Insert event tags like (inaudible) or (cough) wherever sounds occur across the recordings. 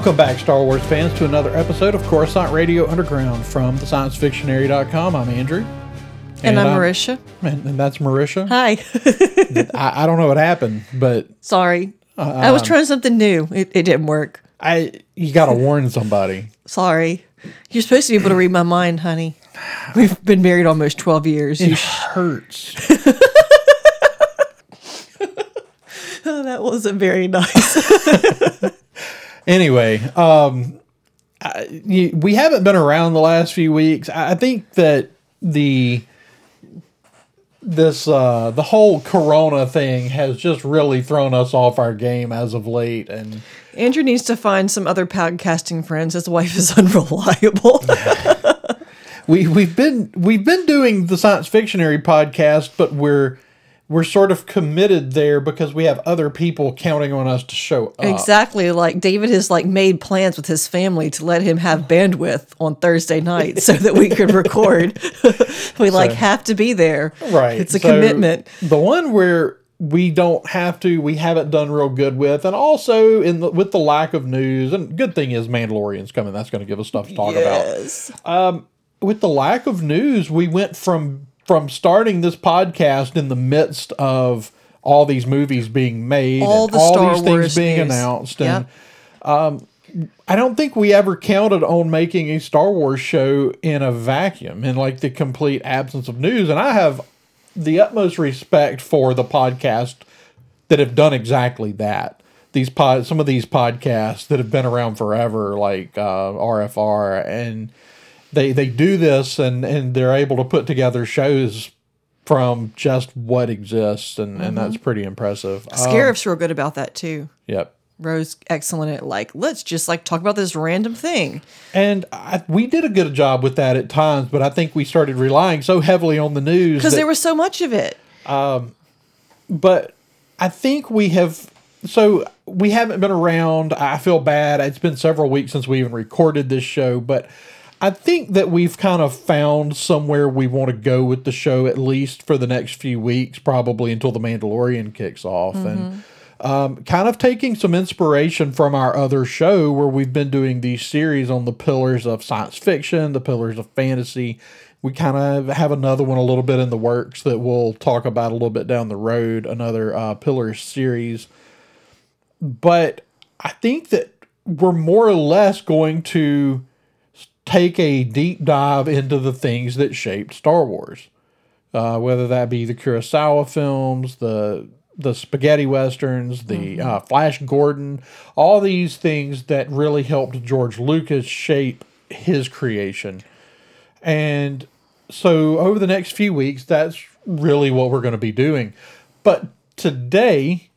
Welcome back, Star Wars fans, to another episode of Coruscant Radio Underground from the ScienceFictionary.com. I'm Andrew. And, I'm I'm- Marisha. And, and that's Marisha. Hi. (laughs) I, I don't know what happened, but Sorry. Uh, I Uh-uh. was um, trying something new. It, it didn't work. I you got to warn somebody. Sorry. You're supposed to be able to read my mind, honey. We've been married almost 12 years. It You hurts. (laughs) oh, that wasn't very nice. (laughs) anyway, um, I, you, we haven't been around the last few weeks. I, I think that the this uh the whole corona thing has just really thrown us off our game as of late and Andrew needs to find some other podcasting friends. His wife is (laughs) unreliable. (laughs) we we've been we've been doing the science fictionary podcast but we're we're sort of committed there because we have other people counting on us to show up exactly. Like David has like made plans with his family to let him have bandwidth on Thursday night so that we could record. (laughs) we like have to be there. right It's a So, commitment. the one where we don't have to we haven't done real good with and also in the, with the lack of news and good thing is mandalorian's coming that's going to give us stuff to talk about Yes. Um, with the lack of news, we went from from starting this podcast in the midst of all these movies being made, All and the all Star these Wars things being news. announced, and Yep. I don't think we ever counted on making a Star Wars show in a vacuum, in like the complete absence of news. And I have the utmost respect for the podcast that have done exactly that. These pod, some of these podcasts that have been around forever, like uh, RFR, and they they do this, and and they're able to put together shows from just what exists, and and that's pretty impressive. Um, real good about that too. yep. Rose excellent at like let's just like talk about this random thing. And I, we did a good job with that at times, but I think we started relying so heavily on the news. because there was so much of it. Um, but I think we have. So we haven't been around. I feel bad. It's been several weeks since we even recorded this show, but I think that we've kind of found somewhere we want to go with the show at least for the next few weeks, probably until the Mandalorian kicks off, and um, kind of taking some inspiration from our other show where we've been doing these series on the pillars of science fiction, the pillars of fantasy. We kind of have another one a little bit in the works that we'll talk about a little bit down the road, another uh, pillars series. But I think that we're more or less going to take a deep dive into the things that shaped Star Wars, uh, whether that be the Kurosawa films, the the spaghetti westerns, the uh, Flash Gordon, all these things that really helped George Lucas shape his creation. And so over the next few weeks, that's really what we're going to be doing. But today,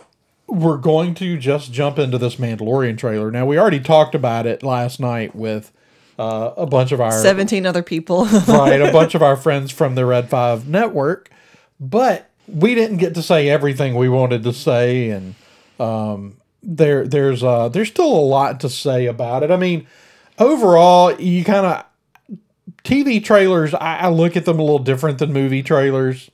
we're going to just jump into this Mandalorian trailer. Now, we already talked about it last night with uh, a bunch of our Seventeen other people. (laughs) right, a bunch of our friends from the Red Five Network, but we didn't get to say everything we wanted to say, and um, there there's uh, there's still a lot to say about it. I mean, overall, you kind of TV trailers. I, I look at them a little different than movie trailers,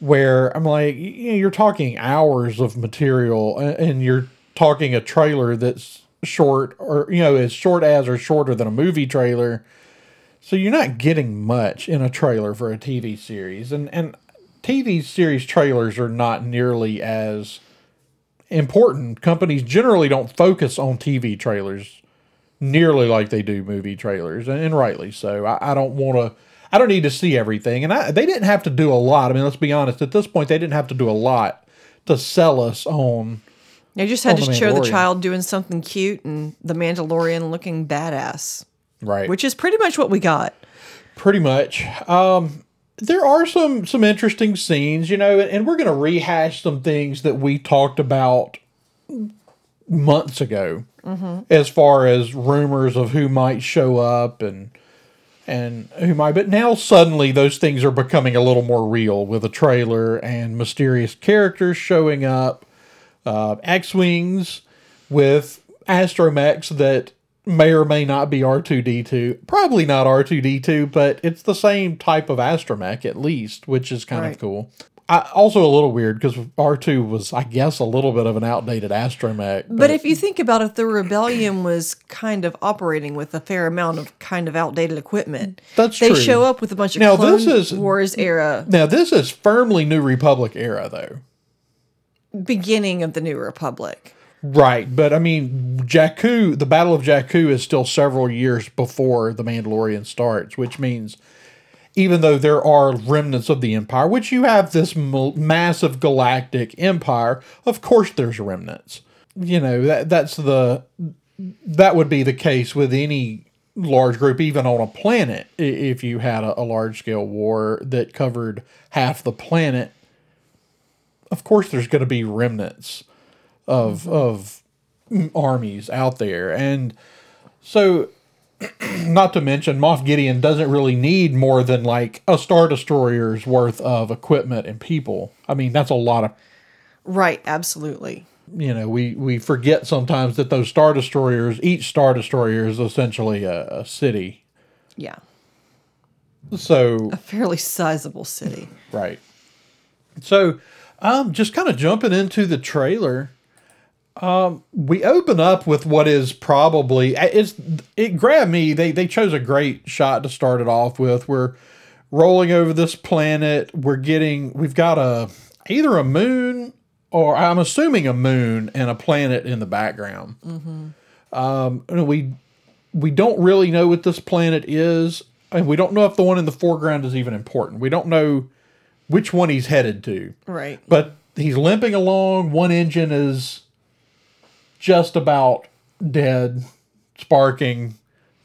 where I'm like, you know, you're talking hours of material, a- and you're talking a trailer that's short, or you know, as short as or shorter than a movie trailer. So you're not getting much in a trailer for a TV series, and and TV series trailers are not nearly as important. Companies generally don't focus on TV trailers nearly like they do movie trailers, and, and rightly so. I, I don't want to. I don't need to see everything, and I, they didn't have to do a lot. I mean, let's be honest. At this point, they didn't have to do a lot to sell us on. They just had Oh, to show the child doing something cute and the Mandalorian looking badass, Right. which is pretty much what we got. pretty much. Um, there are some some interesting scenes, you know, and, we're going to rehash some things that we talked about months ago, as far as rumors of who might show up and and who might. But now suddenly those things are becoming a little more real with a trailer and mysterious characters showing up, uh, X wings with astromechs that may or may not be R two D two. Probably not R two D two, but it's the same type of astromech at least, which is kind Right. of cool. I, also a little weird because R two was, I guess, a little bit of an outdated astromech. But if you think about it, the rebellion was kind of operating with a fair amount of kind of outdated equipment. That's they true. show up with a bunch of Now, this is- Wars era, now this is firmly New Republic era though. Beginning of the New Republic. Right, but I mean, Jakku, the Battle of Jakku is still several years before the Mandalorian starts, which means even though there are remnants of the Empire, which you have this massive galactic empire, of course there's remnants. You know that that's the that would be the case with any large group, even on a planet. If you had a, a large scale war that covered half the planet, of course there's going to be remnants of of armies out there and so (clears throat) not to mention Moff Gideon doesn't really need more than like a star destroyer's worth of equipment and people. I mean, that's a lot of Right, absolutely. you know, we we forget sometimes that those star destroyers, each star destroyer is essentially a, a city. Yeah. So A fairly sizable city. Right. So, um, just kind of jumping into the trailer, um, we open up with what is probably it's it grabbed me. They they chose a great shot to start it off with. We're rolling over this planet. We're getting we've got a either a moon or I'm assuming a moon and a planet in the background. Um, we we don't really know what this planet is, and we don't know if the one in the foreground is even important. We don't know which one he's headed to, Right. but he's limping along. One engine is just about dead, sparking.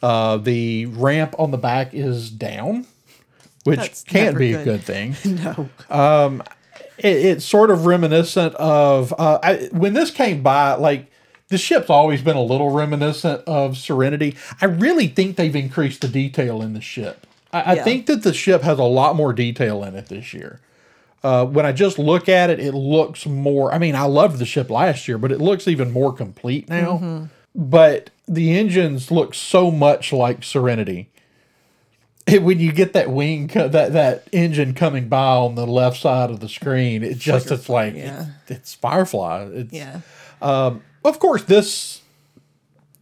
Uh, the ramp on the back is down, which That's can't be a good. good thing (laughs) No. it, it's sort of reminiscent of uh, I, when this came by. Like the ship's always been a little reminiscent of Serenity. I really think they've increased the detail in the ship. I, I think that the ship has a lot more detail in it this year. Uh, when I just look at it, it looks more. I mean, I loved the ship last year, but it looks even more complete now. But the engines look so much like Serenity. It, (laughs) when you get that wing, that that engine coming by on the left side of the screen, it just it's like yeah. it's, it's Firefly. It's, Yeah. Of course, this,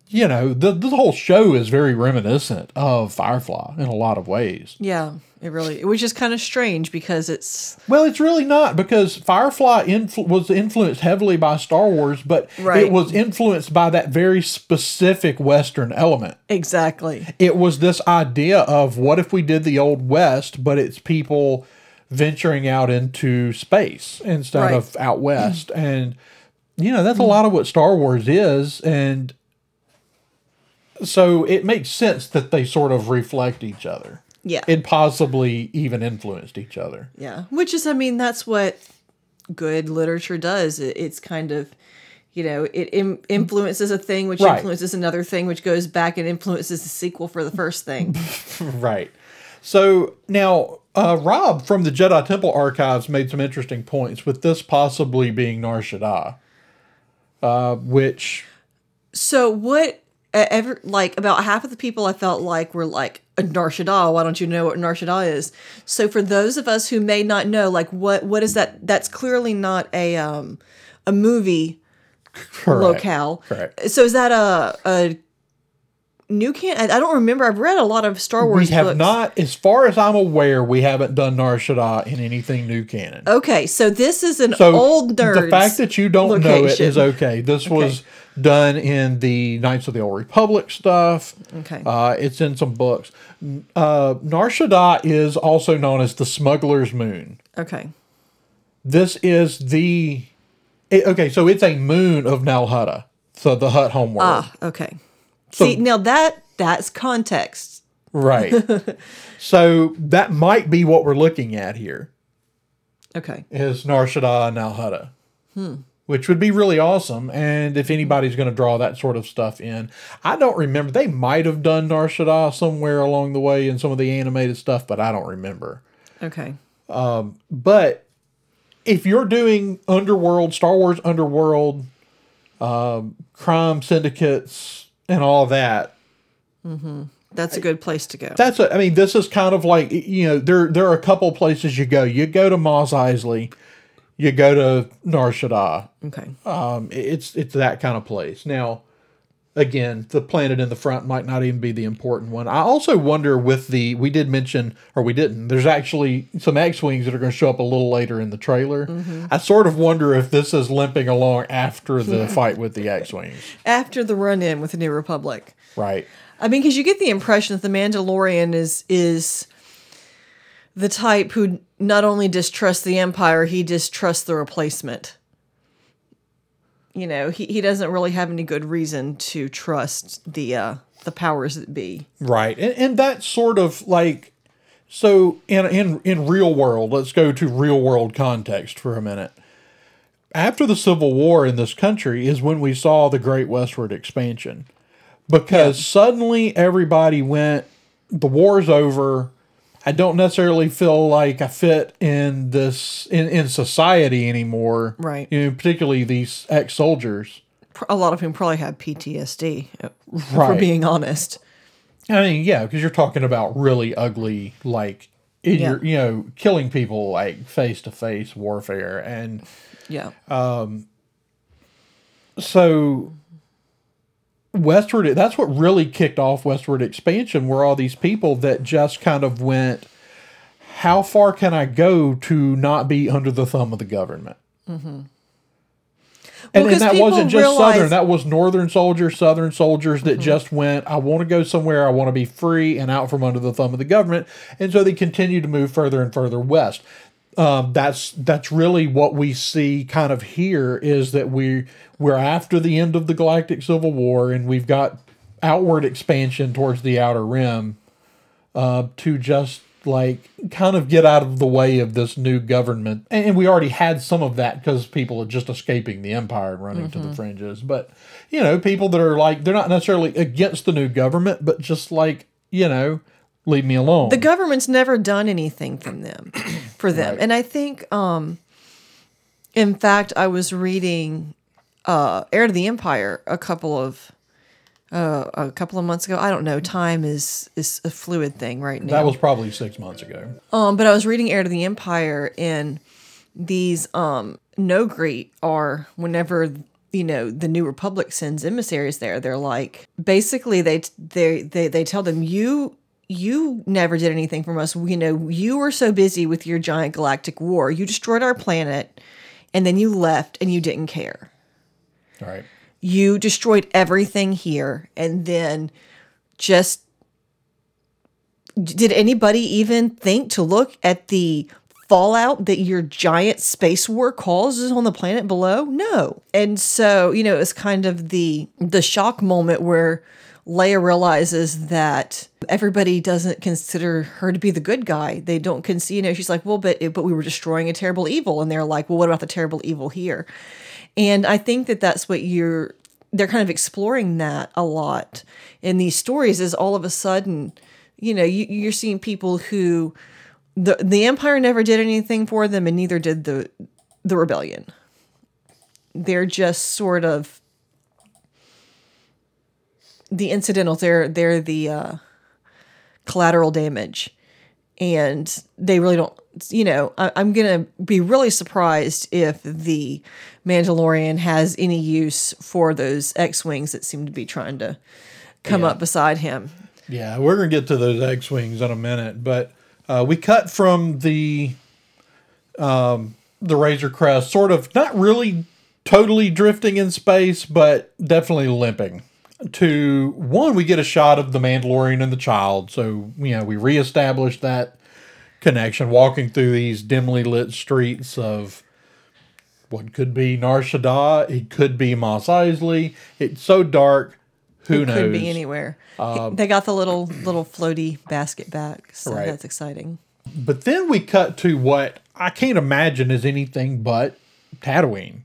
you know, the the whole show is very reminiscent of Firefly in a lot of ways. Yeah. It really, which is kind of strange because it's Well, it's really not because Firefly influ- was influenced heavily by Star Wars, but Right. it was influenced by that very specific Western element. exactly. It was this idea of what if we did the Old West, but it's people venturing out into space instead Right. of out west. (clears throat) And, you know, that's a lot of what Star Wars is. And so it makes sense that they sort of reflect each other. Yeah. And possibly even influenced each other. Yeah, which is, I mean, that's what good literature does. It, it's kind of, you know, it Im- influences a thing, which Right. influences another thing, which goes back and influences the sequel for the first thing. (laughs) Right. So now, uh, Rob from the Jedi Temple Archives made some interesting points with this possibly being Nar Shaddaa, uh, which so, what? Uh, Ever like about half of the people I felt like were like Nar Shaddaa. Why don't you know what Nar Shaddaa is? So, for those of us who may not know, like what what is that? That's clearly not a um a movie (laughs) correct, locale. Correct. So, is that a a new can? I I don't remember. I've read a lot of Star Wars. We have books. not, as far as I'm aware, we haven't done Nar Shaddaa in anything new canon. Okay, so this is an So old nerd. the fact that you don't know it is location. okay. This was done in the Knights of the Old Republic stuff. Okay. Uh, it's in some books. Uh, Nar Shaddaa is also known as the Smuggler's Moon. Okay. This is the it- okay. So it's a moon of Nalhutta, so the Hutt homeworld, Ah, okay. See, now that that's context. right? (laughs) so that might be what we're looking at here Okay. is Nar Shaddaa and Nalhutta. which would be really awesome. And if anybody's going to draw that sort of stuff in, I don't remember. They might have done Nar Shaddaa somewhere along the way in some of the animated stuff, but I don't remember. Okay. But if you're doing underworld, Star Wars underworld, um, crime syndicates, and all that, Mm-hmm. That's a good place to go. that's a, I mean, this is kind of like you know there there are a couple places you go. You go to Mos Eisley, you go to Nar Shaddaa. okay. Um, it's it's that kind of place. Now, again, the planet in the front might not even be the important one. I also wonder with the we did mention or we didn't. There's actually some X wings that are going to show up a little later in the trailer. Mm-hmm. I sort of wonder if this is limping along after the (laughs) fight with the X wings. After the run in with the New Republic. Right. I mean, because you get the impression that the Mandalorian is is the type who not only distrusts the Empire, he distrusts the replacement. You know, he, he doesn't really have any good reason to trust the uh, the powers that be. Right. And, and that's sort of like so in in in real world, let's go to real world context for a minute. After the Civil War in this country is when we saw the Great Westward Expansion. Because suddenly everybody went the war's over. I don't necessarily feel like I fit in this in, in society anymore. Right. You know, particularly these ex soldiers. A lot of whom probably have PTSD, uh, for being honest. I mean, yeah, because you're talking about really ugly, like in Yeah. your, you know, killing people like face to face warfare, and Yeah. Um. so westward. That's what really kicked off westward expansion. Were all these people that just kind of went, how far can I go to not be under the thumb of the government? Mm-hmm. And, and that wasn't just realize- Southern. That was Northern soldiers, Southern soldiers that just went, I want to go somewhere. I want to be free and out from under the thumb of the government. And so they continued to move further and further west. Um, that's that's really what we see kind of here is that we we're after the end of the Galactic Civil War and we've got outward expansion towards the outer rim uh, to just like kind of get out of the way of this new government. And, we already had some of that because people are just escaping the empire and running to the fringes. But, you know, people that are like, they're not necessarily against the new government, but just like, you know, leave me alone. the government's never done anything from them (clears throat) for them and i think um in fact i was reading uh heir to the empire a couple of uh, a couple of months ago. I don't know. Time is is a fluid thing right now. that was probably six months ago. um but i was reading heir to the empire and these um Noghri are whenever you know the new republic sends emissaries there. They're like basically they they they, they tell them you you never did anything from us. You know you were so busy with your giant galactic war. You destroyed our planet and then you left and you didn't care right. you destroyed everything here and then just did anybody even think to look at the fallout that your giant space war causes on the planet below no and so you know it's kind of the the shock moment where Leia realizes that everybody doesn't consider her to be the good guy. They don't consider, You know, she's like, well, but but we were destroying a terrible evil, and they're like, well, what about the terrible evil here? And I think that that's what you're. They're kind of exploring that a lot in these stories. Is all of a sudden, you know, you, you're seeing people who the the empire never did anything for them, and neither did the the rebellion. They're just sort of the incidentals. They're they're the uh, collateral damage, and they really don't. You know, I, I'm gonna be really surprised if the Mandalorian has any use for those X-wings that seem to be trying to come Yeah. up beside him. Yeah, we're gonna get to those X wings in a minute, but uh, we cut from the um, the Razor Crest, sort of not really totally drifting in space, but definitely limping. To one, we get a shot of the Mandalorian and the child, so you know we reestablish that connection, walking through these dimly lit streets of what could be Nar Shaddaa, it could be Mos Eisley. It's so dark. Who it knows? Um, could be anywhere. they got the little little floaty basket back, so Right. that's exciting. But then we cut to what I can't imagine is anything but Tatooine.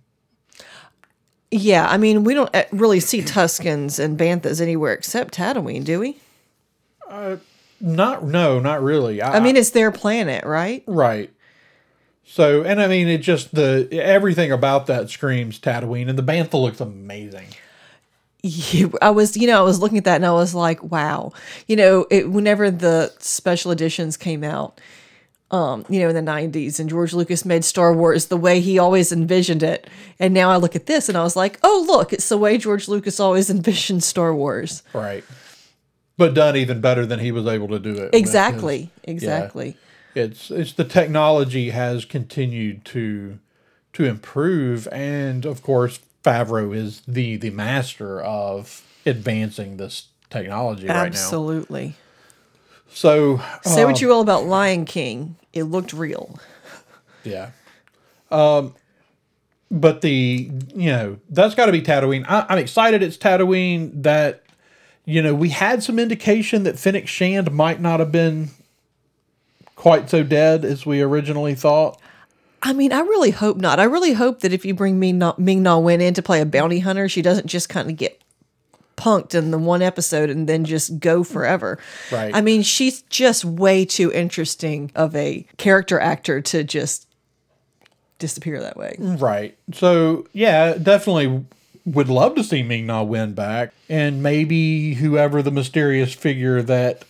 Yeah, I mean, we don't uh, really see Tuskens and Banthas anywhere except Tatooine, do we? Not no, not really. I mean, it's their planet, right? right. So, and I mean, it just the everything about that screams Tatooine, and the bantha looks amazing. You- I was, you know, I was looking at that and I was like, wow. You know, it, whenever the special editions came out, um, you know, in the 90s, and George Lucas made Star Wars the way he always envisioned it. And now I look at this and I was like, oh, look, it's the way George Lucas always (laughs) envisioned Star Wars. Right. But done even better than he was able to do it. with his- Exactly. Exactly. It's it's the technology has continued to to improve and of course Favreau is the the master of advancing this technology right now. Absolutely. So Say what you will about Lion King, it looked real. (laughs) yeah. Um but the you know that's got to be Tatooine. I, I'm excited it's Tatooine. That you know we had some indication that Fennec Shand might not have been quite so dead as we originally thought. I mean, I really hope not. I really hope that if you bring Ming Na, Ming Na Wen in to play a bounty hunter, she doesn't just kind of get punked in the one episode and then just go forever. Right. I mean, she's just way too interesting of a character actor to just disappear that way. Right. So yeah, definitely would love to see Ming Na Wen back, and maybe whoever the mysterious figure that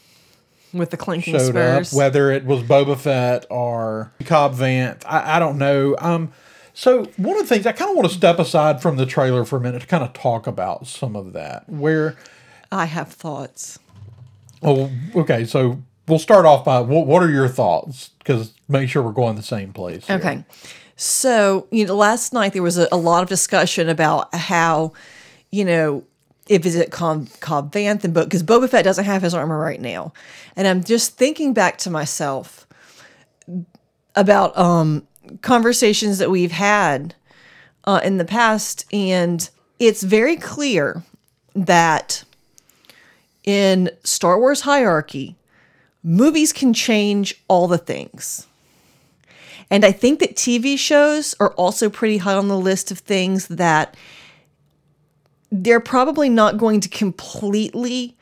With the clinking showed spurs. up, whether it was Boba Fett or Cobb Vanth, I, I don't know. Um, so one of the things I kind of want to step aside from the trailer for a minute to kind of talk about some of that. Where, I have thoughts. oh, okay, so we'll start off by what, what are your thoughts? Because make sure we're going the same place. here. Okay. So, you know, last night there was a, a lot of discussion about how, you know, if is it Cobb, Cobb Vanth and because Boba Fett doesn't have his armor right now, and I'm just thinking back to myself about um conversations that we've had uh, in the past, and it's very clear that in Star Wars hierarchy, movies can change all the things. And I think that TV shows are also pretty high on the list of things that they're probably not going to completely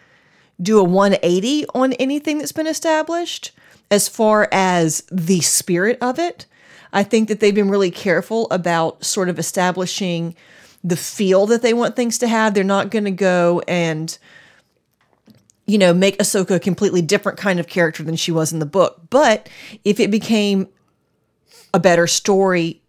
do a 180 on anything that's been established as far as the spirit of it. I think that they've been really careful about sort of establishing the feel that they want things to have. They're not going to go and you know, make Ahsoka a completely different kind of character than she was in the book. But if it became a better story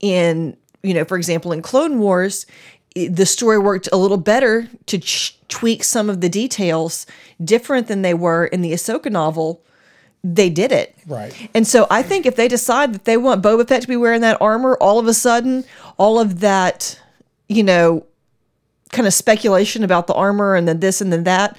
in, you know, for example, in Clone Wars, the story worked a little better to ch- tweak some of the details different than they were in the Ahsoka novel. They did it. Right. And so I think if they decide that they want Boba Fett to be wearing that armor, all of a sudden, all of that, you know, kind of speculation about the armor and then this and then that,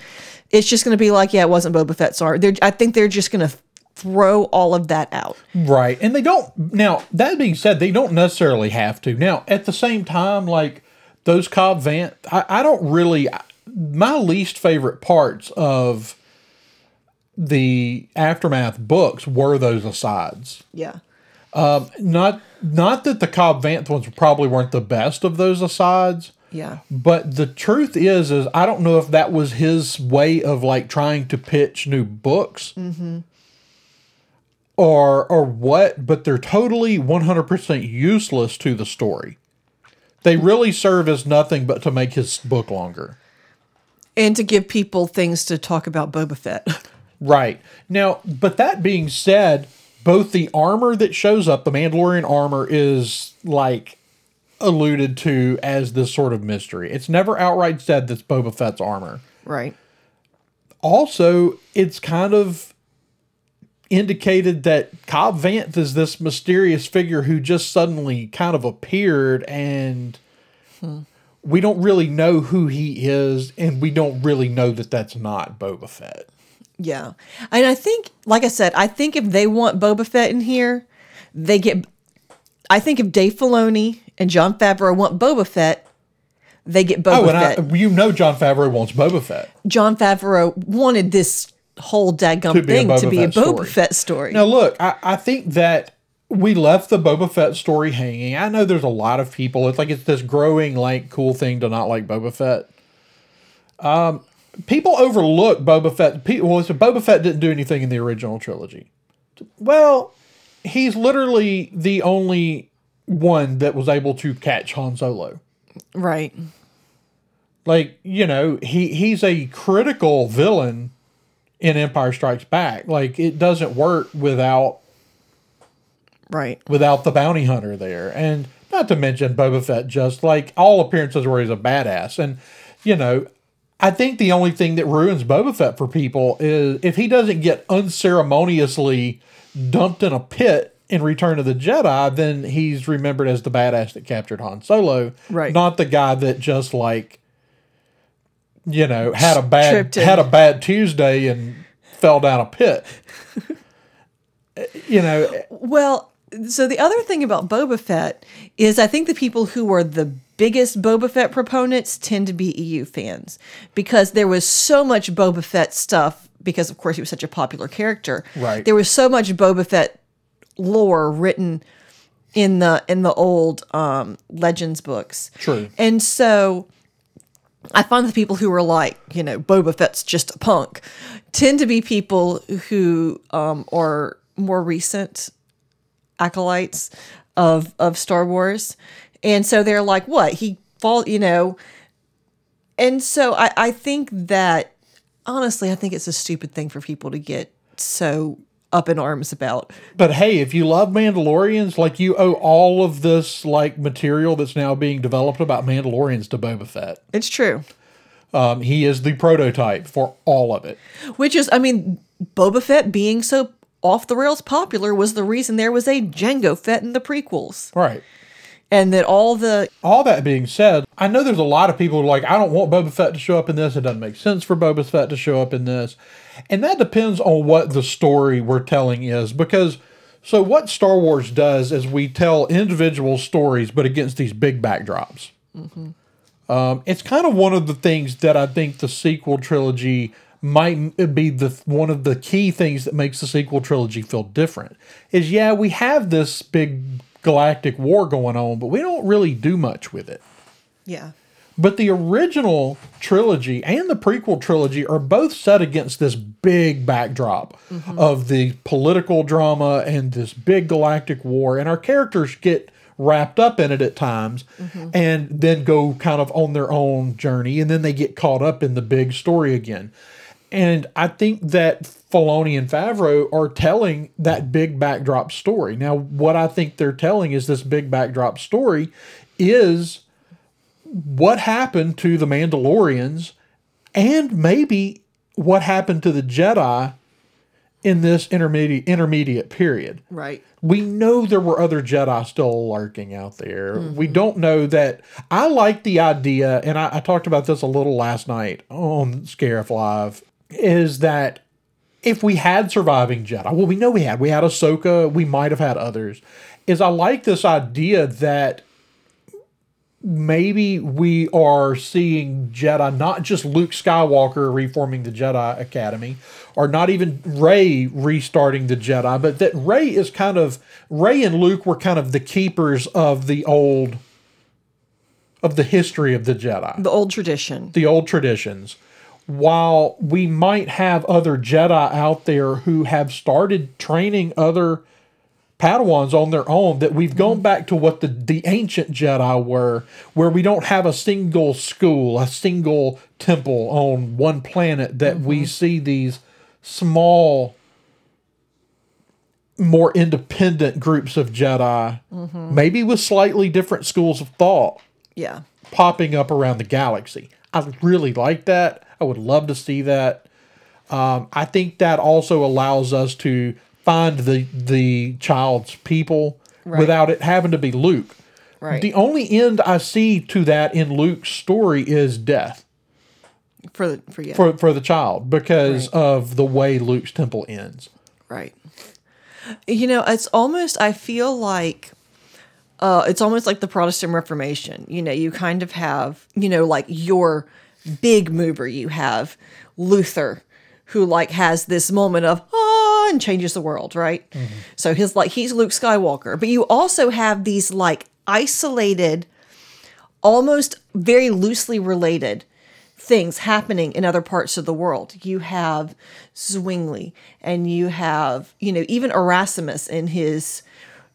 it's just going to be like, yeah, it wasn't Boba Fett's armor. They're, I think they're just going to throw all of that out. Right. And they don't now that being said, they don't necessarily have to. Now, at the same time, like those Cobb Vanth, I, I don't really my least favorite parts of the aftermath books were those asides. Yeah. Um, Not not that the Cobb Vanth ones probably weren't the best of those asides, Yeah. but the truth is is I don't know if that was his way of like trying to pitch new books. mm-hmm. Or or what, but they're totally 100% useless to the story. They really serve as nothing but to make his book longer. And to give people things to talk about Boba Fett. Right. Now, but that being said, both the armor that shows up, the Mandalorian armor, is like alluded to as this sort of mystery. It's never outright said that's Boba Fett's armor. right. Also, it's kind of indicated that Cobb Vanth is this mysterious figure who just suddenly kind of appeared and we don't really know who he is and we don't really know that that's not Boba Fett. Yeah. And I think, like I said, I think if they want Boba Fett in here, they get. I think if Dave Filoni and Jon Favreau want Boba Fett, they get oh, Boba Oh, Fett. I, you know Jon Favreau wants Boba Fett. Jon Favreau wanted this whole daggum To be a thing Boba to be a Boba story. Fett story. Now, look, I, I think that we left the Boba Fett story hanging. I know there's a lot of people. It's like it's this growing like cool thing to not like Boba Fett. Um, people overlook Boba Fett. People, well, so Boba Fett didn't do anything in the original trilogy. Well, he's literally the only one that was able to catch Han Solo. Right. Like you know, he he's a critical villain in Empire Strikes Back. Like it doesn't work without Right. without the bounty hunter there. And not to mention Boba Fett just like all appearances where he's a badass. And, you know, I think the only thing that ruins Boba Fett for people is if he doesn't get unceremoniously dumped in a pit in Return of the Jedi, then he's remembered as the badass that captured Han Solo. Right. Not the guy that just like you know, had a bad had a bad Tuesday and fell down a pit. (laughs) you know, Well, so the other thing about Boba Fett is I think the people who are the biggest Boba Fett proponents tend to be EU fans because there was so much Boba Fett stuff because of course he was such a popular character. Right. There was so much Boba Fett lore written in the in the old um legends books. True. And so I find the people who are like, you know, Boba Fett's just a punk tend to be people who um, are more recent acolytes of of Star Wars. And so they're like, what? He fall, you know. And so I, I think that honestly, I think it's a stupid thing for people to get so up in arms about. But hey, if you love Mandalorians, like you owe all of this like material that's now being developed about Mandalorians to Boba Fett. It's true. Um, he is the prototype for all of it. Which is, I mean, Boba Fett being so off the rails popular was the reason there was a Jango Fett in the prequels. Right. And that all the All that being said, I know there's a lot of people who are like, I don't want Boba Fett to show up in this. It doesn't make sense for Boba Fett to show up in this. And that depends on what the story we're telling is. Because, so what Star Wars does is we tell individual stories, but against these big backdrops. Um, it's kind of one of the things that I think the sequel trilogy might be the one of the key things that makes the sequel trilogy feel different. Is yeah, we have this big galactic war going on, but we don't really do much with it. yeah. But the original trilogy and the prequel trilogy are both set against this big backdrop mm-hmm. of the political drama and this big galactic war. And our characters get wrapped up in it at times mm-hmm. and then go kind of on their own journey. And then they get caught up in the big story again. And I think that Filoni and Favreau are telling that big backdrop story. Now, what I think they're telling is this big backdrop story is what happened to the Mandalorians and maybe what happened to the Jedi in this intermediate intermediate period. Right. We know there were other Jedi still lurking out there. We mm-hmm. don't know that. I like the idea, and I, I talked about this a little last night on Scarif Live, is that if we had surviving Jedi, well, we know we had. We had Ahsoka. We might have had others. Is I like this idea that maybe we are seeing Jedi, not just Luke Skywalker reforming the Jedi Academy, or not even Rey restarting the Jedi, but that Rey is kind of Rey and Luke were kind of the keepers of the old of the history of the Jedi The old tradition. the old traditions. While we might have other Jedi out there who have started training other Padawans on their own, that we've gone mm-hmm. back to what the, the ancient Jedi were, where we don't have a single school, a single temple on one planet, that we mm-hmm. see these small, more independent groups of Jedi, mm-hmm. maybe with slightly different schools of thought Yeah. popping up around the galaxy. I really like that. I would love to see that. Um, I think that also allows us to find the the child's people Right. without it having to be Luke. Right. The only end I see to that in Luke's story is death for the for yeah. for for the child because Right. of the way Luke's temple ends. Right. You know, it's almost I feel like uh it's almost like the Protestant Reformation. You know, you kind of have, you know, like your big mover, you have Luther who like has this moment of, "Oh, son changes the world, right? So his like he's Luke Skywalker, but you also have these like isolated, almost very loosely related things happening in other parts of the world. You have Zwingli, and you have you know even Erasmus in his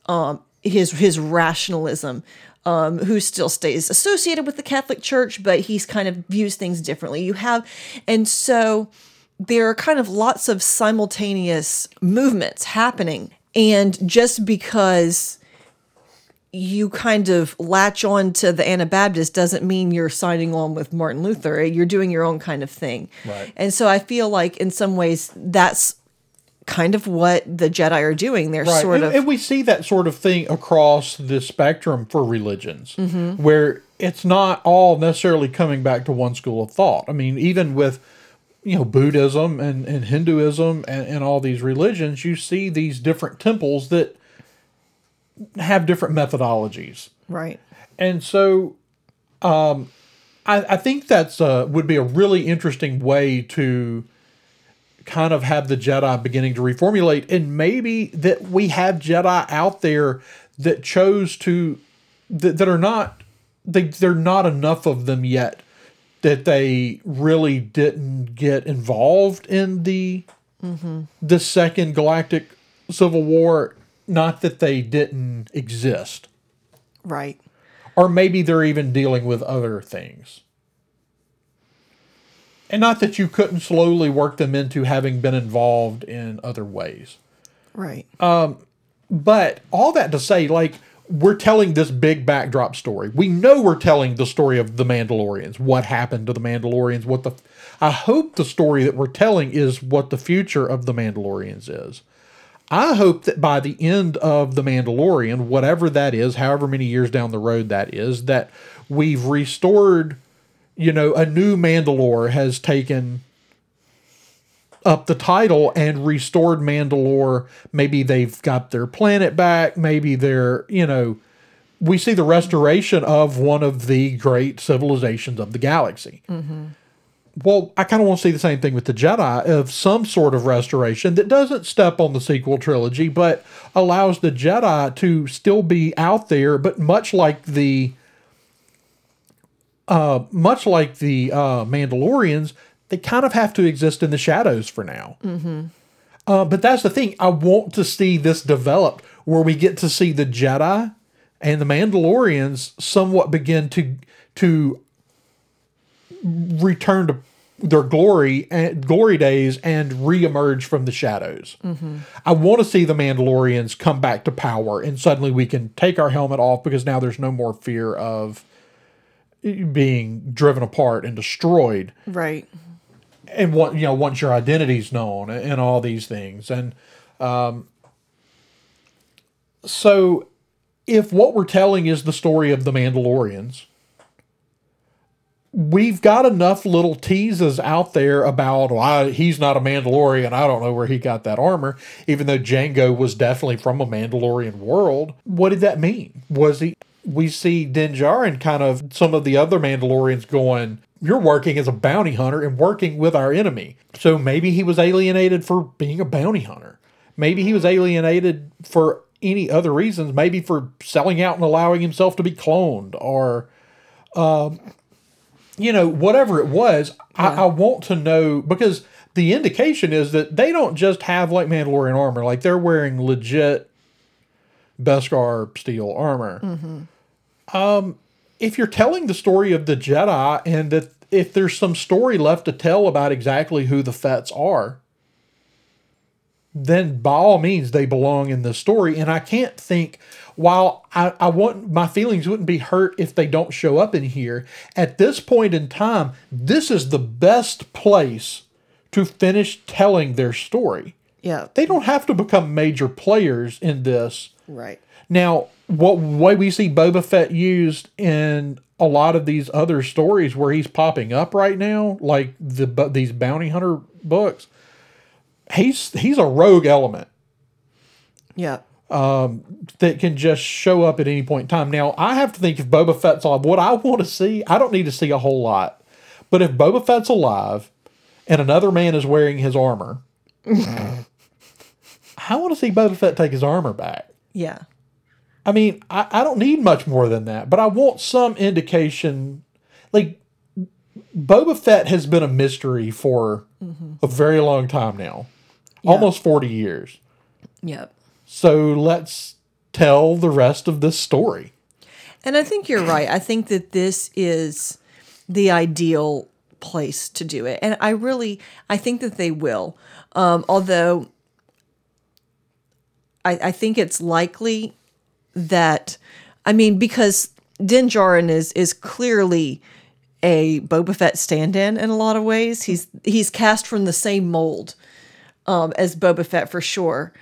um, his his rationalism, um, who still stays associated with the Catholic Church, but he's kind of views things differently. You have, and so there are kind of lots of simultaneous movements happening, and just because you kind of latch on to the Anabaptist doesn't mean you're signing on with Martin Luther. You're doing your own kind of thing. Right. And so I feel like in some ways that's kind of what the Jedi are doing. They're Right. sort and, of and we see that sort of thing across the spectrum for religions, Mm-hmm. where it's not all necessarily coming back to one school of thought. I mean, even with you know Buddhism and, and Hinduism and, and all these religions, you see these different temples that have different methodologies. right. And so, um, I, I think that's uh, would be a really interesting way to kind of have the Jedi beginning to reformulate, and maybe that we have Jedi out there that chose to that, that are not they they're not enough of them yet that they really didn't get involved in the the second galactic civil war not that they didn't exist Right. or maybe they're even dealing with other things. And not that you couldn't slowly work them into having been involved in other ways. Right. Um, but all that to say, like, we're telling this big backdrop story. We know we're telling the story of the Mandalorians, what happened to the Mandalorians, what the. I hope the story that we're telling is what the future of the Mandalorians is. I hope that by the end of The Mandalorian, whatever that is, however many years down the road that is, that we've restored, you know, a new Mandalore has taken up the title and restored Mandalore. Maybe they've got their planet back. Maybe they're, you know, we see the restoration of one of the great civilizations of the galaxy. Well, I kind of want to see the same thing with the Jedi of some sort of restoration that doesn't step on the sequel trilogy, but allows the Jedi to still be out there, but much like the uh, much like the uh, Mandalorians, they kind of have to exist in the shadows for now. Uh, but that's the thing. I want to see this developed where we get to see the Jedi and the Mandalorians somewhat begin to to return to their glory and glory days and reemerge from the shadows. I want to see the Mandalorians come back to power and suddenly we can take our helmet off because now there's no more fear of being driven apart and destroyed Right. And what you know once your identity's known and, all these things. And um, so if what we're telling is the story of the mandalorians we've got enough little teases out there about well, he's not a mandalorian. I don't know where he got that armor even though Jango was definitely from a mandalorian world. What did that mean? Was he we see Din Djarin kind of some of the other Mandalorians going, You're working as a bounty hunter and working with our enemy. So maybe he was alienated for being a bounty hunter. Maybe he was alienated for any other reasons, maybe for selling out and allowing himself to be cloned or um, you know, whatever it was, I, I want to know because the indication is that they don't just have like Mandalorian armor, like they're wearing legit Beskar steel armor. Um, if you're telling the story of the Jedi and that if there's some story left to tell about exactly who the Fets are, then by all means they belong in the story. And I can't think while I, I want my feelings wouldn't be hurt if they don't show up in here, at this point in time, this is the best place to finish telling their story. Yeah. They don't have to become major players in this. Right. Now, what way we see Boba Fett used in a lot of these other stories where he's popping up right now, like the these bounty hunter books, he's he's a rogue element Yeah. Um, that can just show up at any point in time. Now, I have to think if Boba Fett's alive, what I want to see, I don't need to see a whole lot, but if Boba Fett's alive and another man is wearing his armor, (laughs) I want to see Boba Fett take his armor back. Yeah. I mean, I, I don't need much more than that, but I want some indication. Like, Boba Fett has been a mystery for a very long time now, almost 40 years. Yep. So let's tell the rest of this story. And I think you're right. I think that this is the ideal place to do it. And I really I think that they will. Um, although I, I think it's likely that I mean, because Din Djarin is is clearly a Boba Fett stand-in in a lot of ways. He's he's cast from the same mold um, as Boba Fett for sure.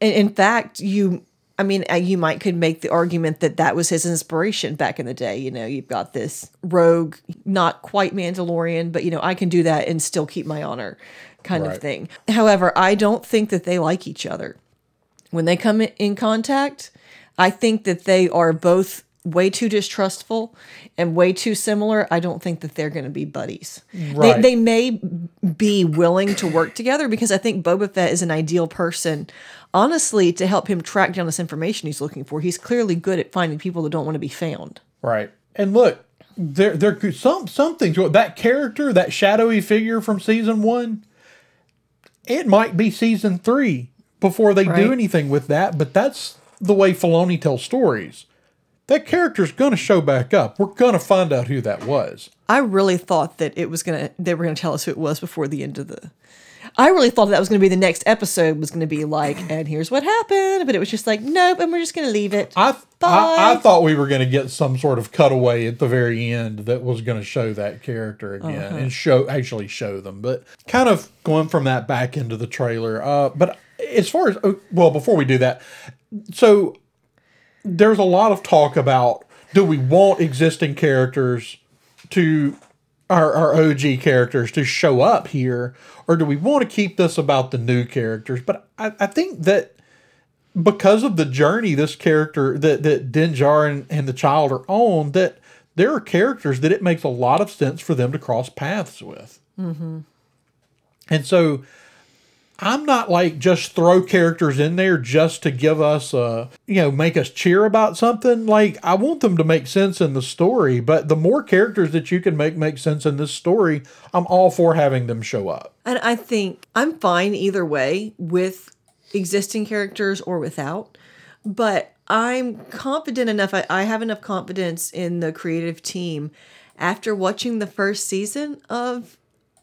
And in fact, you, I mean, uh, you might could make the argument that that was his inspiration back in the day. You know, you've got this rogue, not quite Mandalorian, but you know, I can do that and still keep my honor, kind Right. of thing. However, I don't think that they like each other when they come in- in contact. I think that they are both way too distrustful and way too similar. I don't think that they're going to be buddies. Right. They, they may be willing to work together because I think Boba Fett is an ideal person, honestly, to help him track down this information he's looking for. He's clearly good at finding people that don't want to be found. Right. And look, there there could some some things that character, that shadowy figure from season 1, it might be season 3 before they Right. do anything with that, but that's the way Filoni tells stories. That character's going to show back up. We're going to find out who that was. I really thought that it was gonna they were gonna tell us who it was before the end of the I really thought that was gonna be the next episode was gonna be like, and here's what happened, but it was just like, nope, and we're just gonna leave it. I, I. I thought we were going to get some sort of cutaway at the very end that was going to show that character again and show actually show them. But kind of going from that back into the trailer. Uh, but as far as oh, well, before we do that, so there's a lot of talk about do we want existing characters to our, our OG characters to show up here, or do we want to keep this about the new characters? But I, I think that because of the journey this character that that Din Djarin and the child are on, that there are characters that it makes a lot of sense for them to cross paths with. Mm-hmm. And so I'm not like just throw characters in there just to give us uh you know make us cheer about something. Like I want them to make sense in the story, but the more characters that you can make make sense in this story, I'm all for having them show up. And I think I'm fine either way with existing characters or without. But I'm confident enough, I, I have enough confidence in the creative team after watching the first season of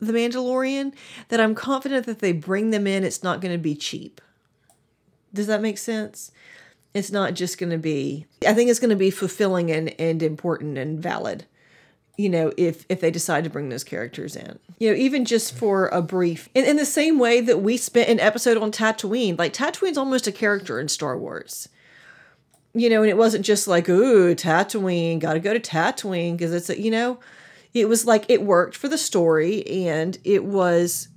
The Mandalorian that I'm confident that they bring them in. It's not going to be cheap. Does that make sense? It's not just going to be, I think it's going to be fulfilling and, and important and valid you know, if if they decide to bring those characters in. You know, even just for a brief in, in the same way that we spent an episode on Tatooine. Like Tatooine's almost a character in Star Wars. You know, and it wasn't just like, ooh, Tatooine, gotta go to Tatooine, because it's a you know, it was like it worked for the story and it was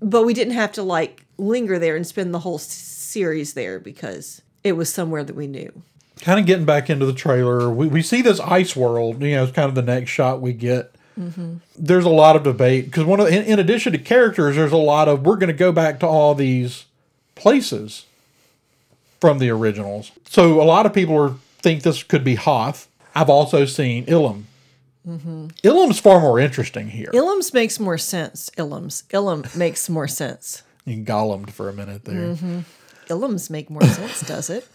but we didn't have to like linger there and spend the whole series there because it was somewhere that we knew. kind of getting back into the trailer, we, we see this ice world. You know, it's kind of the next shot we get. Mm-hmm. There's a lot of debate because one of in, in addition to characters, there's a lot of we're going to go back to all these places from the originals. So a lot of people are, think this could be Hoth. I've also seen Ilum. Mm-hmm. Ilum's far more interesting here. Ilums makes more sense. Ilums. Ilum makes more sense. You gollumed for a minute there. Mm-hmm. Ilums make more sense, does it?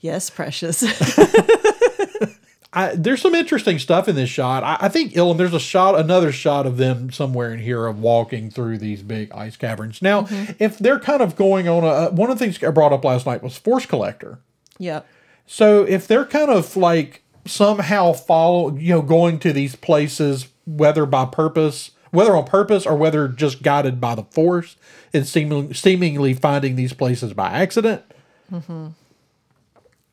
Yes, precious. (laughs) I, there's some interesting stuff in this shot. I, I think Ilum. There's a shot, another shot of them somewhere in here of walking through these big ice caverns. Now, mm-hmm. if they're kind of going on a uh, one of the things I brought up last night was Force Collector. Yeah. So if they're kind of like somehow follow, you know, going to these places, whether by purpose, whether on purpose or whether just guided by the Force, and seeming, seemingly finding these places by accident, mm-hmm.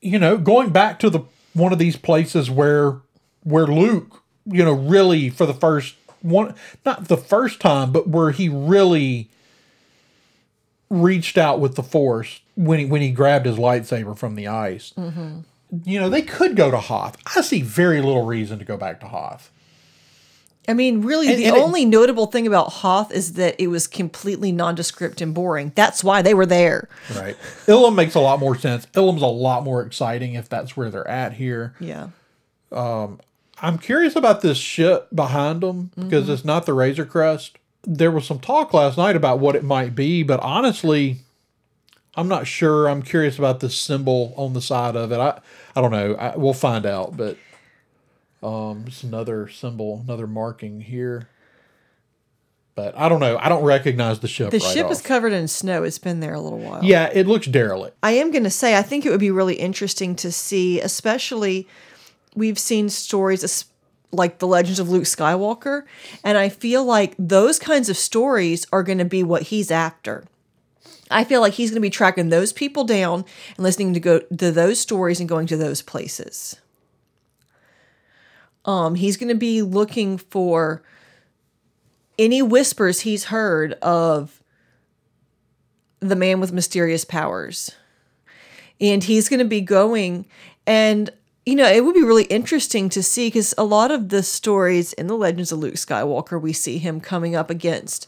you know, going back to the one of these places where where Luke, you know, really for the first one, not the first time, but where he really reached out with the Force when he when he grabbed his lightsaber from the ice. Mm-hmm. You know, they could go to Hoth. I see very little reason to go back to Hoth. I mean, really, And- the and it- only notable thing about Hoth is that it was completely nondescript and boring. That's why they were there. Right. Ilum makes a lot more sense. Ilum's a lot more exciting if that's where they're at here. Yeah. Um, I'm curious about this ship behind them because mm-hmm. it's not the Razor Crest. There was some talk last night about what it might be, but honestly, I'm not sure. I'm curious about this symbol on the side of it. I I don't know. I, we'll find out, but um, it's another symbol, another marking here. But I don't know. I don't recognize the ship. The right ship off. is covered in snow. It's been there a little while. Yeah, it looks derelict. I am going to say, I think it would be really interesting to see, especially we've seen stories like the legends of Luke Skywalker, and I feel like those kinds of stories are going to be what he's after. I feel like he's going to be tracking those people down and listening to go to those stories and going to those places. Um, he's going to be looking for any whispers he's heard of the man with mysterious powers. And he's going to be going and you know, it would be really interesting to see because a lot of the stories in the Legends of Luke Skywalker, we see him coming up against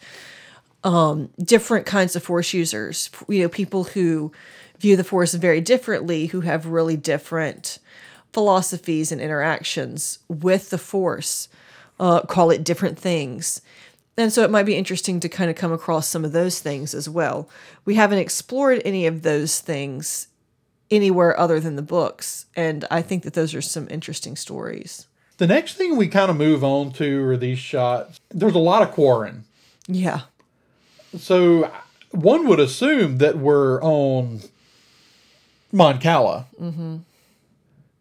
um, different kinds of Force users. You know, people who view the Force very differently, who have really different philosophies and interactions with the Force, uh, call it different things. And so it might be interesting to kind of come across some of those things as well. We haven't explored any of those things anywhere other than the books. And I think that those are some interesting stories. The next thing we kind of move on to are these shots. There's a lot of Quarren. Yeah. So one would assume that we're on Mon Cala. Mm-hmm.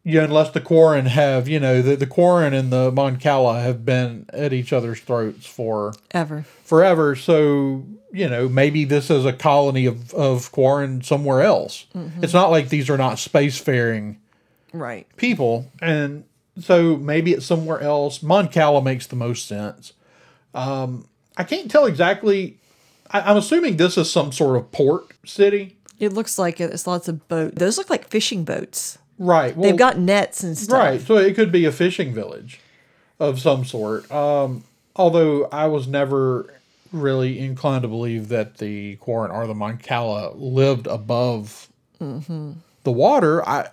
Yeah, unless the Quarren have, you know, the, the Quarren and the Mon Cala have been at each other's throats for Ever. forever. So, you know, maybe this is a colony of, of Quarren somewhere else. It's not like these are not spacefaring Right. people. And so maybe it's somewhere else. Mon Cala makes the most sense. Um, I can't tell exactly. I, I'm assuming this is some sort of port city. It looks like it. It's lots of boat. Those look like fishing boats. Right. Well, They've got nets and stuff. Right. So it could be a fishing village of some sort. Um, although I was never really inclined to believe that the Quarren or the Mon Cala lived above the water. I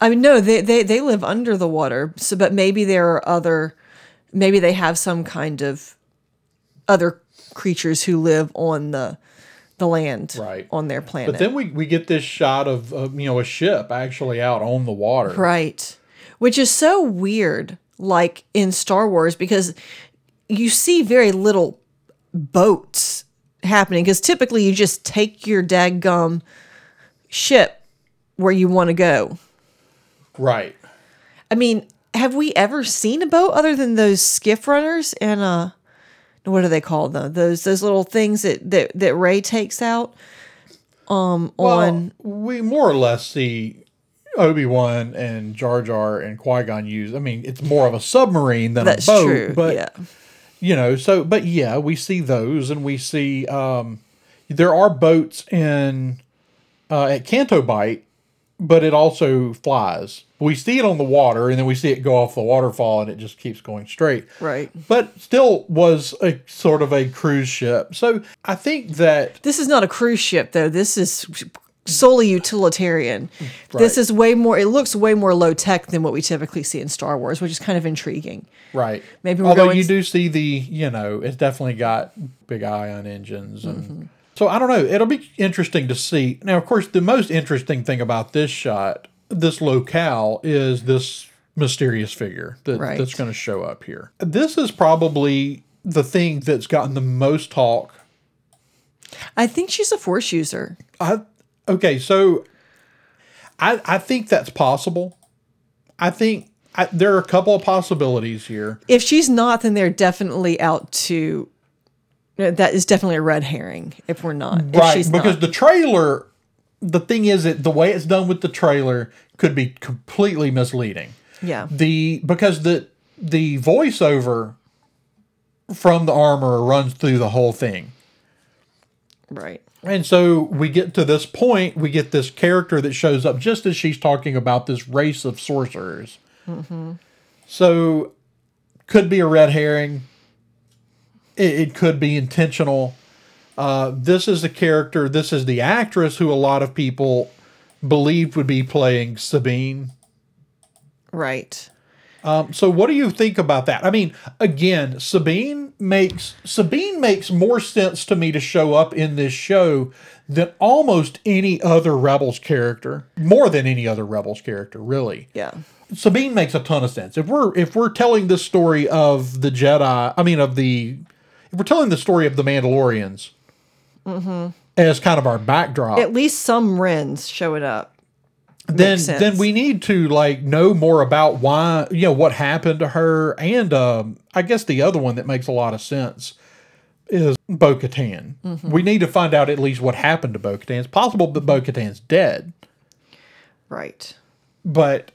I mean, no, they, they, they live under the water. So, but maybe there are other, maybe they have some kind of other creatures who live on the, the land Right. on their planet. but then we, we get this shot of, of you know a ship actually out on the water. Right. Which is so weird, like in Star Wars, because you see very little boats happening. Because typically you just take your daggum ship where you want to go. Right. I mean, have we ever seen a boat other than those skiff runners and uh what do they call them? Those those little things that that, that Rey takes out um Well, on we more or less see Obi Wan and Jar Jar and Qui Gon use. I mean, it's more of a submarine than that's a boat, true. but yeah. you know. So, but yeah, we see those, and we see um, there are boats in uh, at Canto Bight, but it also flies. We see it on the water, and then we see it go off the waterfall, and it just keeps going straight. Right. But still was a sort of a cruise ship. So I think that This is not a cruise ship though. This is solely utilitarian. This is way more it looks way more low tech than what we typically see in Star Wars, which is kind of intriguing. Right. Maybe we're Although going you do see the, you know, it's definitely got big ion engines and mm-hmm. so I don't know. It'll be interesting to see. Now, of course, the most interesting thing about this shot, this locale, is this mysterious figure that, Right. that's going to show up here. This is probably the thing that's gotten the most talk. I think she's a force user. I okay, so I I think that's possible. I think I, there are a couple of possibilities here. If she's not, then they're definitely out to that is definitely a red herring if we're not. If right because not. the trailer the thing is that the way it's done with the trailer could be completely misleading yeah. the because the the voiceover from the armor runs through the whole thing Right. and so we get to this point we get this character that shows up just as she's talking about this race of sorcerers mm-hmm. so could be a red herring. It, it could be intentional. Uh, this is the character. This is the actress who a lot of people believed would be playing Sabine. Right. Um, so what do you think about that? I mean, again, Sabine makes Sabine makes more sense to me to show up in this show than almost any other Rebels character, more than any other Rebels character, really. Yeah. Sabine makes a ton of sense. If we're if we're telling this story of the Jedi, I mean of the if we're telling the story of the Mandalorians as kind of our backdrop, At least some Wrens showing up. then then we need to like know more about why you know what happened to her and um I guess the other one that makes a lot of sense is Bo Katan. Mm-hmm. We need to find out at least what happened to Bo Katan. It's possible that Bo Katan's dead, Right. but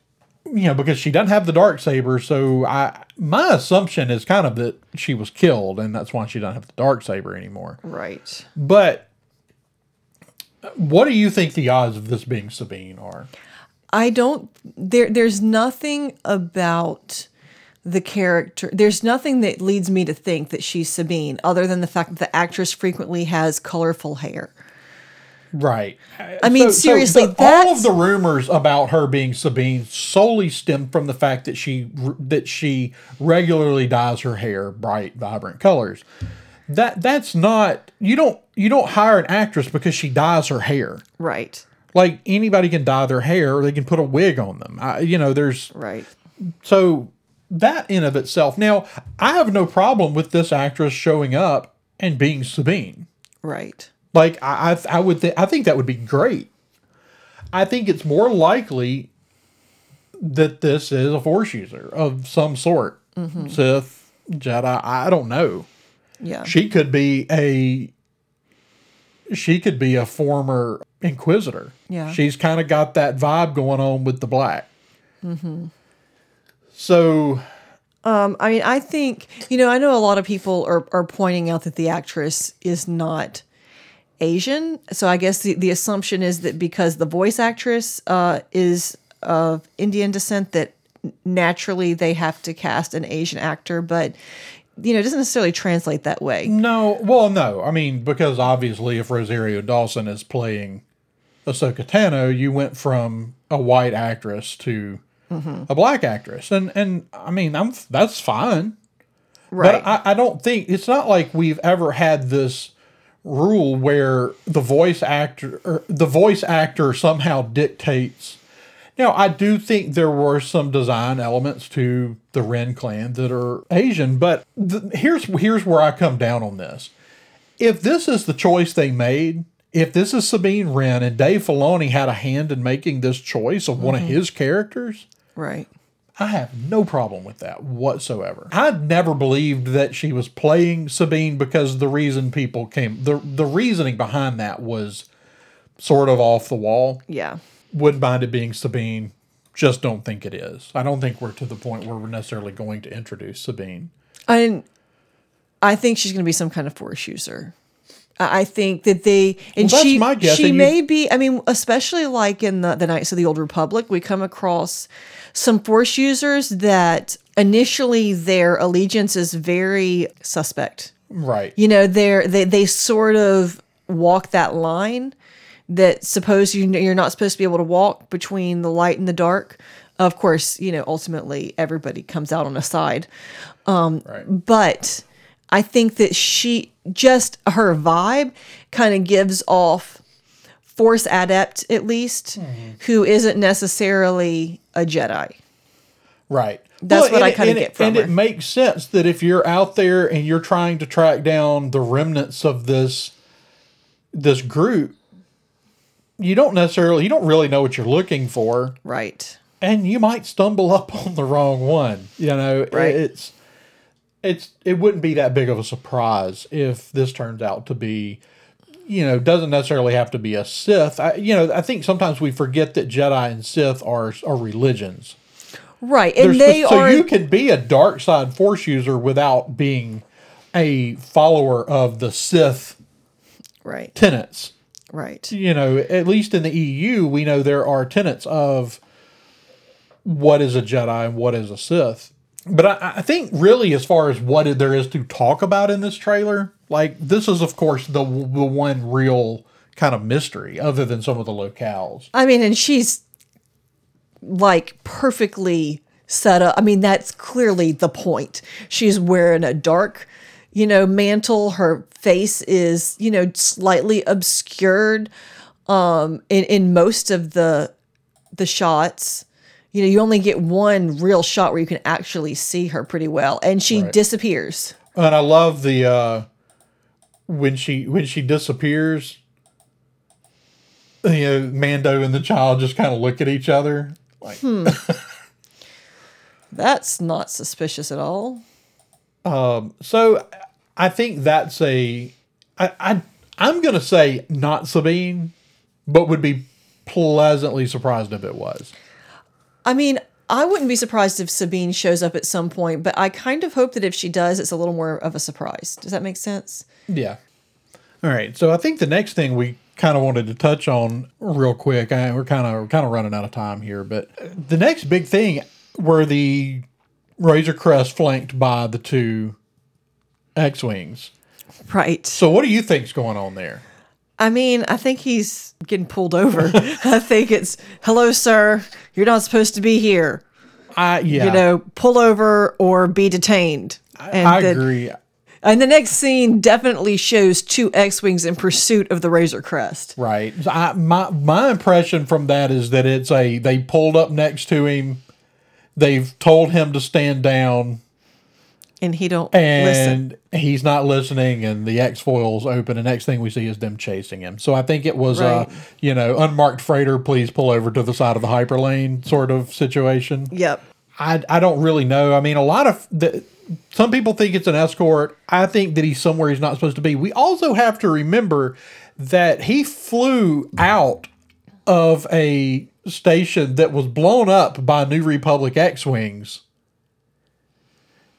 you know because she doesn't have the dark saber, so I my assumption is kind of that she was killed and that's why she doesn't have the dark saber anymore. Right. But what do you think the odds of this being Sabine are? I don't there there's nothing about the character there's nothing that leads me to think that she's Sabine other than the fact that the actress frequently has colorful hair. Right. I mean, seriously, the- all of the rumors about her being Sabine solely stem from the fact that she that she regularly dyes her hair bright, vibrant colors. That that's not you don't you don't hire an actress because she dyes her hair. Right. Like anybody can dye their hair, or they can put a wig on them. I, you know, there's Right. so that in of itself. Now, I have no problem with this actress showing up and being Sabine. Right. Like I, I, I would, th- I think that would be great. I think it's more likely that this is a force user of some sort, Sith, Jedi. I don't know. Yeah. She could be a, she could be a former Inquisitor. Yeah. she's kind of got that vibe going on with the black. Mm-hmm. So Um, I mean, I think you know. I know a lot of people are are pointing out that the actress is not Asian. So I guess the, the assumption is that because the voice actress uh, is of Indian descent, that naturally they have to cast an Asian actor. But you know, it doesn't necessarily translate that way. No, well, no. I mean, because obviously, if Rosario Dawson is playing Ahsoka Tano, you went from a white actress to a black actress, and and I mean, I'm that's fine. Right. But I, I don't think it's not like we've ever had this rule where the voice actor or the voice actor somehow dictates. Now, I do think there were some design elements to the Wren clan that are Asian, but th- here's here's where I come down on this. If this is the choice they made, if this is Sabine Wren and Dave Filoni had a hand in making this choice of one of mm-hmm. his characters, right. I have no problem with that whatsoever. I never believed that she was playing Sabine because the reason people came the the reasoning behind that was sort of off the wall. Yeah. Wouldn't mind it being Sabine. Just don't think it is. I don't think we're to the point where we're necessarily going to introduce Sabine. And I think she's going to be some kind of force user. I think that they and Well, that's she my guess, she you- may be. I mean, especially like in the the Knights of the Old Republic, we come across some force users that initially their allegiance is very suspect. Right. You know, they're they they sort of walk that line that suppose you you're not supposed to be able to walk between the light and the dark. Of course, you know, ultimately everybody comes out on a side um, right. but I think that she just her vibe kind of gives off force adept at least hmm. who isn't necessarily a Jedi. Right. That's what I and it- get from And her. it makes sense that if you're out there and you're trying to track down the remnants of this this group, you don't necessarily you don't really know what you're looking for, Right. and you might stumble up (laughs) on the wrong one. You know, Right. it's it's it wouldn't be that big of a surprise if this turns out to be you know doesn't necessarily have to be a Sith. I, you know, I think sometimes we forget that Jedi and Sith are are religions. Right. And There's- they so are you can be a dark side force user without being a follower of the Sith right. tenets. Right. You know, at least in the EU, we know there are tenets of what is a Jedi and what is a Sith. but I, I think really as far as what there is to talk about in this trailer, like this is of course the the one real kind of mystery, other than some of the locales. I mean, and she's like perfectly set up. I mean, that's clearly the point. She's wearing a dark, you know, mantle. Her face is, you know, slightly obscured um in in most of the the shots. You know, you only get one real shot where you can actually see her pretty well and she Right. disappears. And I love the uh when she when she disappears. You know, Mando and the child just kind of look at each other. Like, hmm. (laughs) That's not suspicious at all. Um, so I think that's a I, I I'm gonna say not Sabine, but would be pleasantly surprised if it was. I mean, I wouldn't be surprised if Sabine shows up at some point, but I kind of hope that if she does, it's a little more of a surprise. Does that make sense? Yeah. All right. So I think the next thing we kind of wanted to touch on real quick. I, we're kind of kind of running out of time here, but the next big thing were the Razor Crest flanked by the two X-wings. Right. So what do you think's going on there? I mean, I think he's getting pulled over. (laughs) I think it's, hello, sir, you're not supposed to be here. I yeah. You know, pull over or be detained. And I the- agree. And the next scene definitely shows two X-wings in pursuit of the Razor Crest. Right. I, my my impression from that is that it's a they pulled up next to him. They've told him to stand down. And he don't listen. and he's not listening and the S-foils open and next thing we see is them chasing him so i think it was Right. a you know unmarked freighter please pull over to the side of the hyperlane sort of situation Yep. i, I don't really know i mean a lot of the, some people think it's an escort i think that he's somewhere he's not supposed to be we also have to remember that he flew out of a station that was blown up by new republic x-wings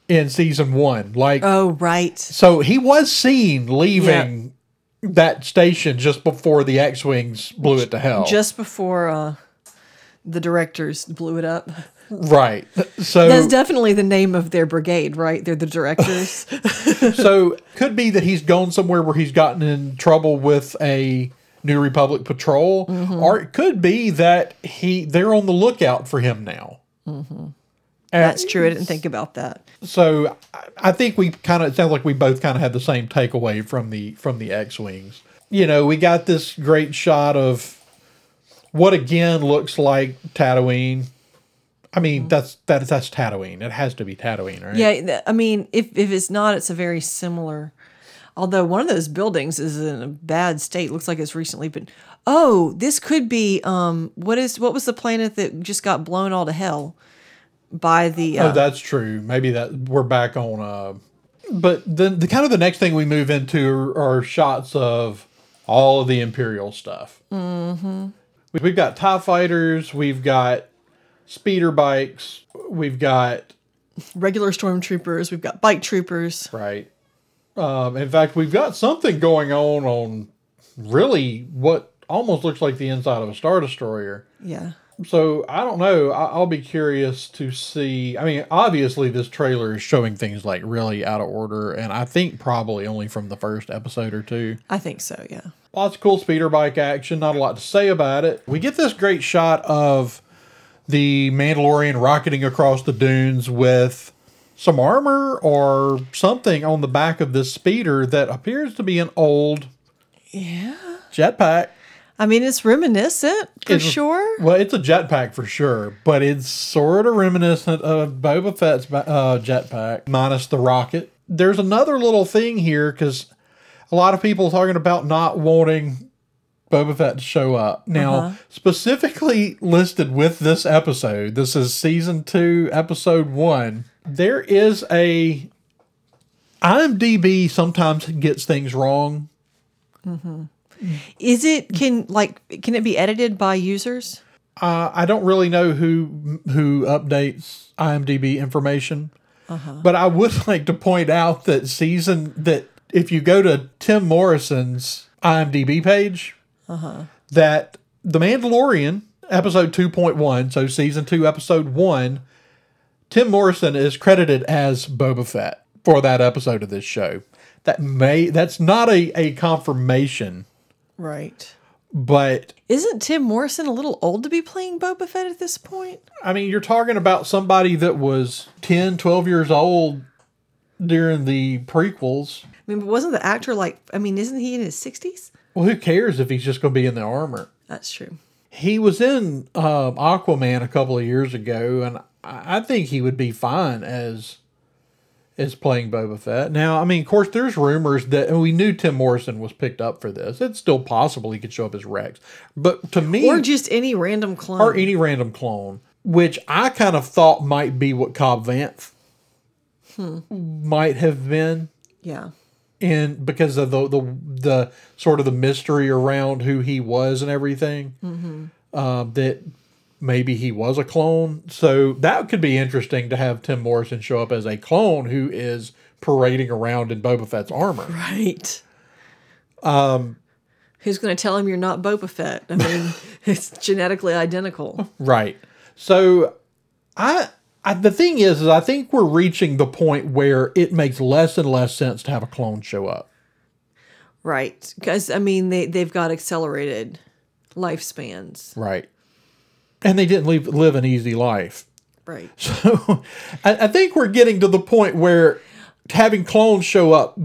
in season one like Oh, right. so he was seen leaving that station just before the X-wings blew it to hell. Just before uh, the directors blew it up. right. So That's definitely the name of their brigade, right? They're the directors. (laughs) (laughs) so could be that he's gone somewhere where he's gotten in trouble with a New Republic patrol, Mm-hmm. or it could be that he they're on the lookout for him now. Mm-hmm. That's true. I didn't think about that. So I- think we kind of it sounds like we both kind of had the same takeaway from the from the X wings. You know, we got this great shot of what again looks like Tatooine. I mean, that's that that's Tatooine. It has to be Tatooine, right? Yeah, I mean, if if it's not, it's a very similar. Although one of those buildings is in a bad state, looks like it's recently been. Oh, this could be. Um, what is what was the planet that just got blown all to hell by the? Uh, Oh, that's true. Maybe that we're back on. Uh, but then the kind of the next thing we move into are, are shots of all of the Imperial stuff. Mm-hmm. We've got Tie fighters. We've got speeder bikes. We've got regular stormtroopers. We've got bike troopers. right. Um, in fact, we've got something going on on really what almost looks like the inside of a star destroyer. Yeah. So I don't know. I- I'll be curious to see. I mean, obviously, this trailer is showing things like really out of order, and I think probably only from the first episode or two. I think so. Yeah. Lots of cool speeder bike action. Not a lot to say about it. We get this great shot of the Mandalorian rocketing across the dunes with some armor or something on the back of this speeder that appears to be an old Yeah. jetpack. I mean, it's reminiscent for It's- sure. Well, it's a jetpack for sure, but it's sort of reminiscent of Boba Fett's uh, jetpack, minus the rocket. There's another little thing here because a lot of people are talking about not wanting Boba Fett to show up. Now, specifically listed with this episode, this is season two, episode one. There is a IMDb sometimes gets things wrong. Mm. Is it can like can it be edited by users? Uh, I don't really know who who updates IMDb information, uh-huh. but I would (laughs) like to point out that season that if you go to Tim Morrison's IMDb page, uh-huh. that The Mandalorian episode two point one, so season two episode one, Tim Morrison is credited as Boba Fett for that episode of this show. That may that's not a, a confirmation, Right. but Isn't Tim Morrison a little old to be playing Boba Fett at this point? I mean, you're talking about somebody that was 10, 12 years old during the prequels. I mean, but wasn't the actor like? I mean, isn't he in his sixties? Well, who cares if he's just going to be in the armor? That's true. He was in um, Aquaman a couple of years ago, and I think he would be fine as as playing Boba Fett. Now, I mean, of course, there's rumors that and we knew Tim Morrison was picked up for this. It's still possible he could show up as Rex, but to me, Or just any random clone. or any random clone, which I kind of thought might be what Cobb Vanth might have been yeah. And because of the the the sort of the mystery around who he was and everything. Uh, that maybe he was a clone. So that could be interesting to have Tim Morrison show up as a clone who is parading around in Boba Fett's armor. Right. Um, who's going to tell him you're not Boba Fett? I mean, (laughs) it's genetically identical. Right. So I, I the thing is, is I think we're reaching the point where it makes less and less sense to have a clone show up. Right. Because I mean, they they've got accelerated lifespans. Right. And they didn't live, live an easy life. Right. (laughs) So I, I think we're getting to the point where having clones show up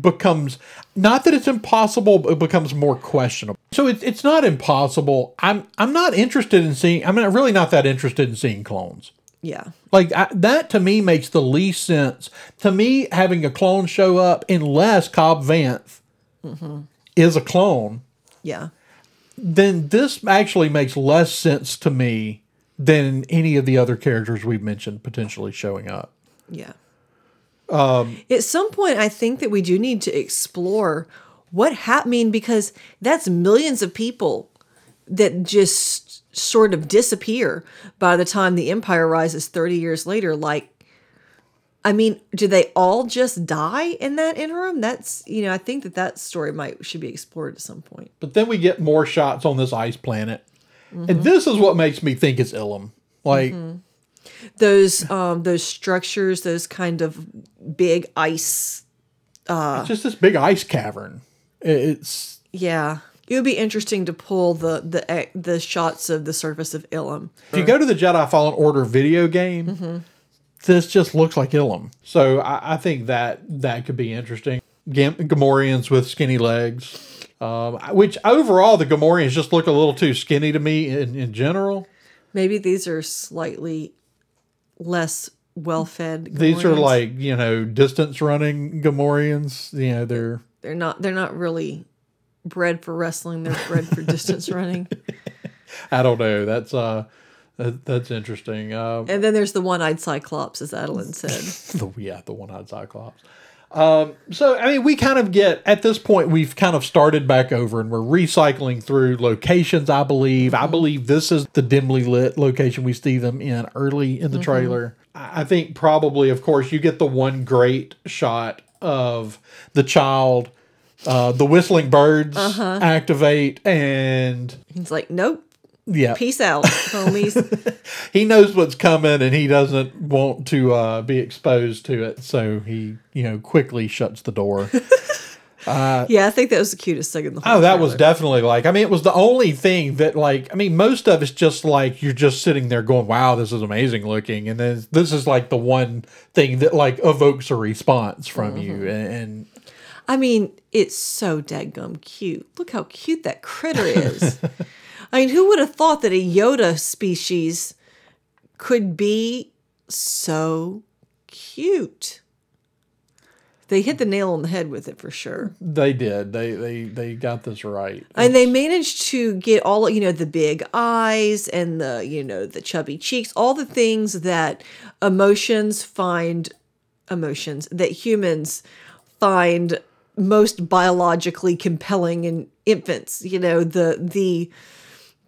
becomes not that it's impossible, but it becomes more questionable. So it's it's not impossible. I'm I'm not interested in seeing. I'm not really not that interested in seeing clones. Yeah. Like I, that to me makes the least sense. To me, having a clone show up, unless Cobb Vanth mm-hmm. is a clone, Yeah. Then this actually makes less sense to me than any of the other characters we've mentioned potentially showing up. Yeah. Um, At some point, I think that we do need to explore what happened. Mean, because that's millions of people that just sort of disappear by the time the empire rises 30 years later. Like, I mean, do they all just die in that interim? That's, you know, I think that that story might should be explored at some point. But then we get more shots on this ice planet. And this is what makes me think it's Ilum. Like, Those, um, those structures, those kind of big ice it's just this big ice cavern. It's Yeah, it would be interesting to pull the the eh, the shots of the surface of Ilum. if you go to the Jedi Fallen Order video game, this just looks like Ilum. So I, I think that that could be interesting. Gam- Gamorreans with skinny legs. Um, which overall the Gamorreans just look a little too skinny to me in, in general. Maybe these are slightly less well fed. These are like you know distance running Gamorreans. You know they're they're not they're not really bred for wrestling. They're bred for distance (laughs) running. I don't know. That's uh that, that's interesting. Um, And then there's the one eyed Cyclops, as Adeline (laughs) said. the yeah the one eyed Cyclops. Um, so I mean, we kind of get at this point we've kind of started back over and we're recycling through locations. I believe. I believe this is the dimly lit location we see them in early in the trailer. I think probably, of course, you get the one great shot of the child. Uh, the whistling birds activate, and He's like, nope, yeah, peace out, homies. (laughs) he knows what's coming and he doesn't want to uh, be exposed to it. So he you know quickly shuts the door. (laughs) Yeah, I think that was the cutest thing in the whole oh that was definitely like i mean it was the only thing that like i mean most of it's just like you're just sitting there going wow this is amazing looking. And then this is like the one thing that like evokes a response from you. And, and I mean, it's so dadgum cute. Look how cute that critter is. (laughs) I mean, who would have thought that a Yoda species could be so cute? They hit the nail on the head with it for sure. they did they they they got this right And they managed to get all, you know, the big eyes and the, you know, the chubby cheeks, all the things that emotions find emotions that humans find most biologically compelling in infants, you know, the the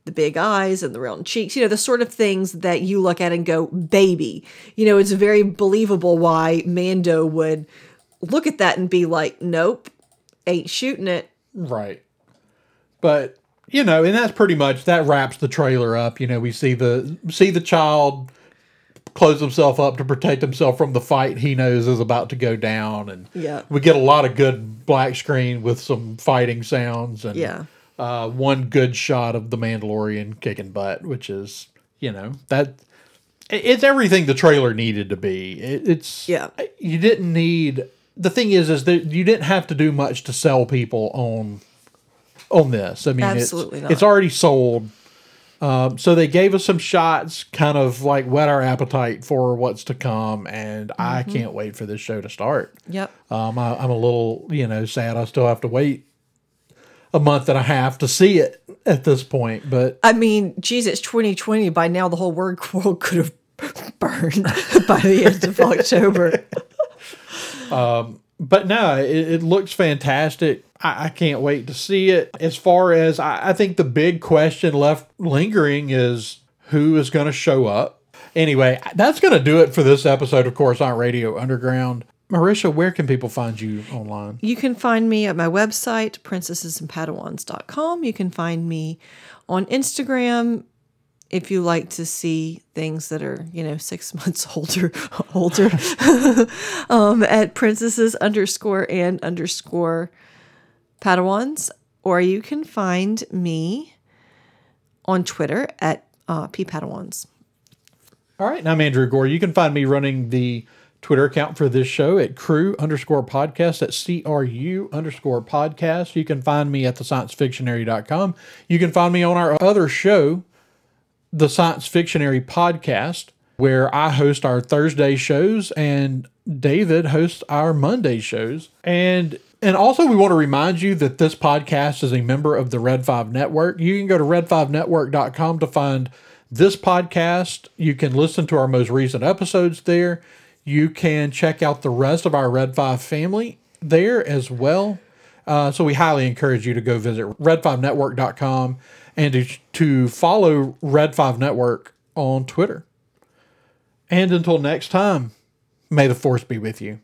the big eyes and the round cheeks, you know, the sort of things that you look at and go, baby. You know, it's very believable why Mando would look at that and be like, nope, ain't shooting it. Right. But you know, and that's pretty much that wraps the trailer up. You know, we see the see the child close himself up to protect himself from the fight he knows is about to go down. And Yeah. we get a lot of good black screen with some fighting sounds and Yeah. Uh, one good shot of the Mandalorian kicking butt, which is you know that it's everything the trailer needed to be. It, it's Yeah. You didn't need the thing is is that you didn't have to do much to sell people on on this. I mean, Absolutely it's, not. it's already sold. Um, so they gave us some shots, kind of like whet our appetite for what's to come, and I Mm-hmm. can't wait for this show to start. Yep. Um, I, I'm a little, you know, sad. I still have to wait a month and a half to see it at this point, but I mean, geez, it's 2020. By now, the whole word (laughs) world could have burned (laughs) by the end of October. (laughs) Um, but no, it, it looks fantastic. I, I can't wait to see it. As far as I, I think the big question left lingering is who is going to show up. Anyway, that's going to do it for this episode of Coruscant Radio Underground. Marisha, where can people find you online? You can find me at my website, princessesandpadawans.com. You can find me on Instagram if you like to see things that are, you know, six (laughs) months older, older, (laughs) um, at princesses underscore and underscore Padawans. Or you can find me on Twitter at uh, ppadawans. All right, and I'm Andrew Gore. You can find me running the Twitter account for this show at crew underscore podcast at CRU underscore podcast. You can find me at the sciencefictionary.com. You can find me on our other show, the Science Fictionary podcast, where I host our Thursday shows and David hosts our Monday shows. And and also we want to remind you that this podcast is a member of the Red 5 Network. You can go to red5network.com to find this podcast. You can listen to our most recent episodes there. You can check out the rest of our Red 5 family there as well. Uh, so we highly encourage you to go visit red5network.com and to, to follow Red 5 Network on Twitter. And until next time, may the force be with you.